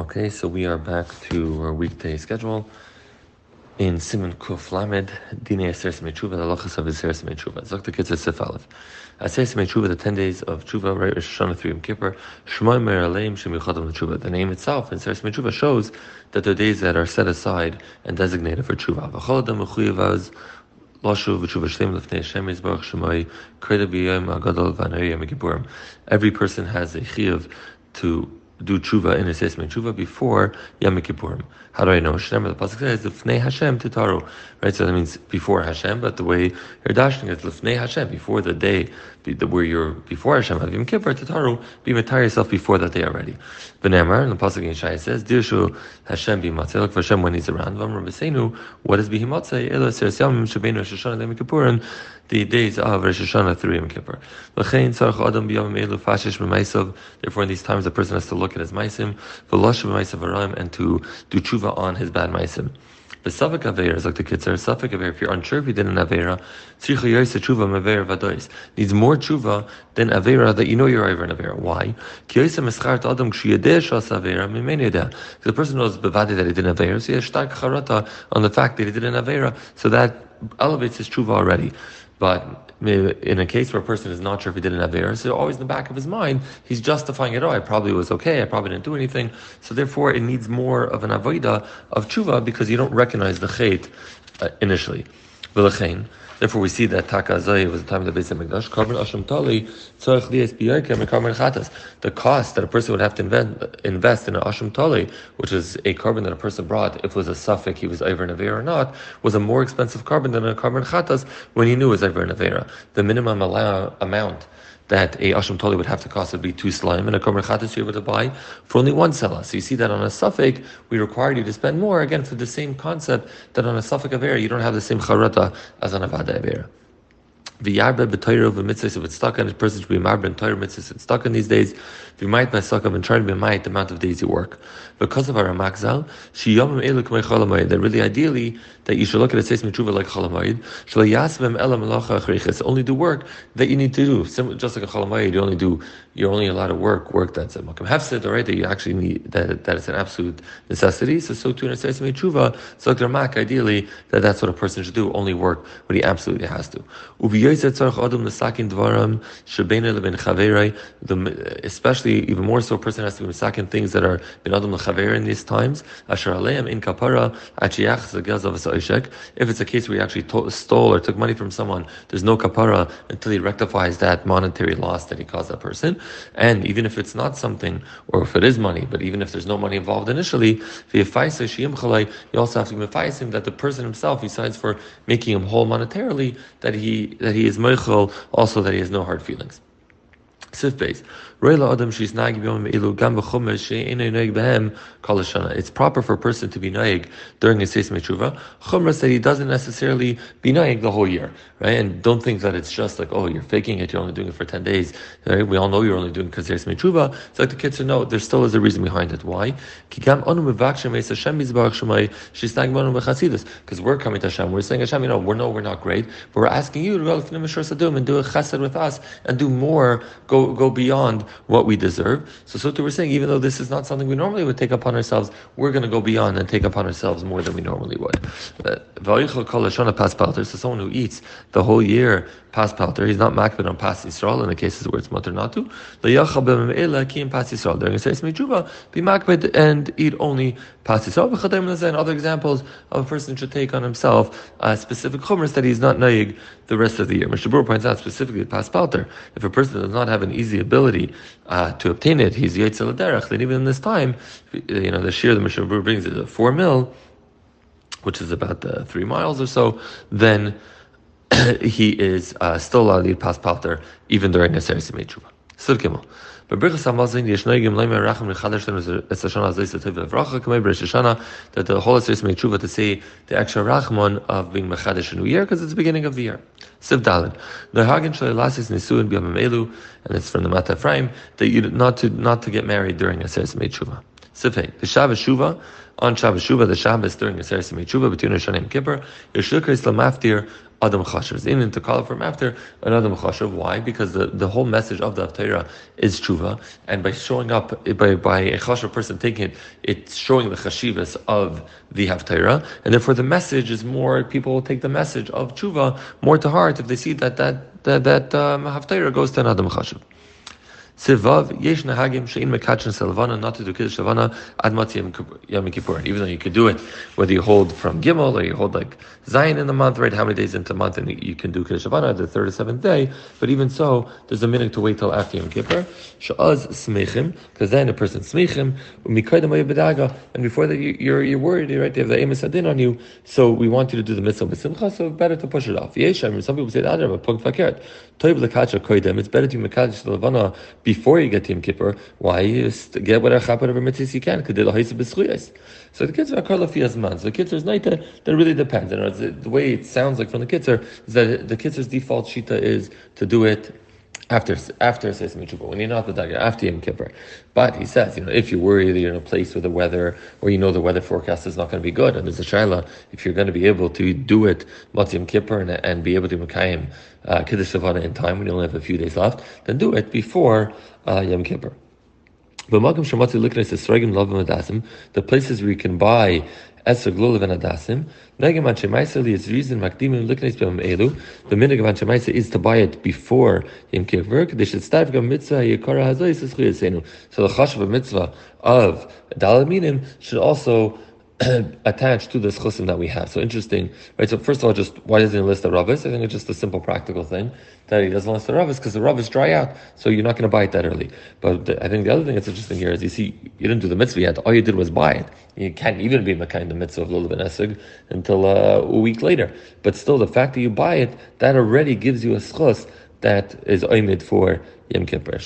Okay, so we are back to our weekday schedule in Siman Kuf Lamed, Dine Aser Mechuva, the Lachas of Aser Mechuva. Zok the Sif Aleph. Aser Mechuva, the 10 days of Chuva, right, Rosh Hashanah, 3 Yom Kippur, Shmoy Mer Aleim Shem Yichodam. The name itself in Aser Mechuva shows that the days that are set aside and designated for Chuva. V'choladam Mechuyavaz, Every person has a chiyuv to do tshuva in a sesame tshuva before Yom Kippurim. How do I know? Shem, the pasuk says Lefnei Hashem Titaru, right? So that means before Hashem, but the way you're dashing is Lefnei Hashem, before the day where you're before Hashem of Yom Kippur Titaru, be retire yourself before that day already. V'nemar, and the pasuk in Shai says Dirshu Hashem. For Hashem when He's around. V'amr b'seinu. What is bihimatzeh? Elo seres yamim shebeinu Rosh Yom Kippurim. The days of Rosh Hashanah through Yom Kippur. L'chein tzarach adam b'yom elu fashish. Therefore, in these times, the person has to look at his maisim, v'losh b'maisav aram, and to do tshuva on his bad maisim. The suffix avera is like the kitzur. Suffix avera. If you're unsure if you did an avera, tzricha yoyse tshuva mavera vadois needs more tshuva than avera that you know you're over an avera. Why? Ki yoyse meschart adam kshiyadeh shas avera mimen yedeh. The person knows bevadi that he did an avera, so he has stark charata on the fact that he did an avera, so that elevates his tshuva already. But in a case where a person is not sure if he did an Avera, so always in the back of his mind, he's justifying it. Oh, I probably was okay. I probably didn't do anything. So therefore, it needs more of an Avoida of Tshuva because you don't recognize the Chait uh, initially. Therefore, we see that Taka was the time of the Beis Hamikdash. Korban Asham Tali Biyakem and Korban Chatas. The cost that a person would have to invest, invest in an Asham Tali, which is a korban that a person brought, if it was a suffix, he was over an Avera or not, was a more expensive korban than a korban Chatas when he knew it was over an Avera. The minimum allow, amount that a Asham Toli would have to cost would be two slime, and a Korban Chatas you're able to buy for only one selah. So you see that on a suffix, we require you to spend more, again, for the same concept that on a suffix air, you don't have the same charata as on a vada air. V'yarbe b'toyro v'mitzvahs, it's stuck on a person should be marbe and toyro mitzvahs, stuck in these days. V'mayit b'sakam and try to be mayit the amount of days you work. Because of our makzal, she yomim elu k'mei cholamayid, that really ideally, that you should look at a seis mitzvah like cholamayid, shlo yasvem elam malacha achriches, only do work that you need to do. Just like a cholamayid, you only do, you're only allowed to work, work that's a makam hefset, alright, that you actually need, that, that it's an absolute necessity. So, so too in a seis mitzvah, so like ideally, that that's what a person should do, only work what he absolutely has to especially even more so, a person has to be misakin things that are bin adam lechaver in these times. Asher aleim in kapara If it's a case where he actually to- stole or took money from someone, there's no kapara until he rectifies that monetary loss that he caused that person. And even if it's not something, or if it is money, but even if there's no money involved initially, you also have to give him that the person himself, besides for making him whole monetarily, that he that he is meichel, also that he has no hard feelings. It's proper for a person to be naig during a seis metshuva. Chumra said he doesn't necessarily be naig the whole year, right? And don't think that it's just like, oh, you're faking it, you're only doing it for 10 days. Right? We all know you're only doing it because seis metshuva. It's like the kids to know there still is a reason behind it. Why? Because we're coming to Hashem, we're saying, Hashem, you know, we know we're not great, but we're asking you to go and do a chesed with us and do more, go, go beyond what we deserve. So Sutta we're saying, even though this is not something we normally would take upon ourselves, we're going to go beyond and take upon ourselves more than we normally would. So someone who eats the whole year pas palter, he's not makbid on pas Yisrael in the cases where it's mutter not to. During a mitzvah, be makbid and eat only pas Yisrael. And other examples of a person should take on himself a specific chumras that he's not naig the rest of the year. Mishabur points out specifically pas palter. If a person does not have an easy ability uh, to obtain it, he's yetzel derech. Then even in this time, you know, the shear the Mishabur brings is a four mil, which is about uh, three miles or so. Then he is uh, still allowed to eat pas palter even during a series Siv Gimel. B'brichas hamazin yeshnoigim leimer racham nechadash them es hashana azay sativ levracha kamei b'rish Hashanah that the whole series of tshuva to say the extra rachman of being mechadash a new year because it's the beginning of the year. Siv Dalin. Nehagin shalei lasis nisuin b'yamim elu and it's from the Mata Ephraim that you not to not to get married during a series of tshuva. Sifei. The Shabbos Shuva, on Shabbos Shuva, the Shabbos during the Seres Tshuva between Rosh and Kippur, Yeshukar Islam Aftir Adam Chashav. In to call it from after an Adam Chashav. Why? Because the, the whole message of the Haftarah is tshuva, and by showing up by, by a Chashav person taking it, it's showing the chashivas of the Haftarah, and therefore the message is more. People will take the message of tshuva more to heart if they see that that that, that um, Haftarah goes to an Adam Chashav. Yesh mekachin not to do. Even though you could do it whether you hold from Gimel or you hold like Zion in the month, right? How many days into the month and you can do kiddush salvana the third or seventh day? But even so, there's a minute to wait till after Yom Kippur. Sha'az smeichim because then a person smeichim bedaga and before that you, are you're worried, right? They have the emes adin on you, so we want you to do the mitzvah b'simcha. So better to push it off. Yesham. Some people say but punkt fakert. Toiv lekacha koidem. It's better to mekadosh salvana before you get to Yom Kippur, why you get whatever whatever mitzvahs you can? So the kids are kol man. So the kids is night that really depends. And the way it sounds like from the kids is that the kids' default shita is to do it after after Sesame Chuba, when you're not the dagger, after Yom Kippur. But he says, you know, if you worry that you're in a place where the weather, or you know the weather forecast is not going to be good, and there's a shaila, if you're going to be able to do it Mat Yom Kippur and, and be able to Mekayim uh, Kiddush Savana in time when you only have a few days left, then do it before uh, Yom Kippur. The places where you can buy Esrog Lulav and Adasim. Negem is reason Elu. The minig of Anshemaisa is to buy it before Yom Kippur. They should start from mitzvah Hazois Eschuyasenu. So the chash of a mitzvah of Dalaminim should also attached to this chusim that we have. So interesting, right? So first of all, just why doesn't he list the rabbis? I think it's just a simple practical thing that he doesn't list the rabbis because the rabbis dry out, so you're not going to buy it that early. But the, I think the other thing that's interesting here is you see, you didn't do the mitzvah yet. All you did was buy it. You can't even be kind of mitzvah of lulav and esig until uh, a week later. But still, the fact that you buy it, that already gives you a schus that is oimid for Yom Kippur.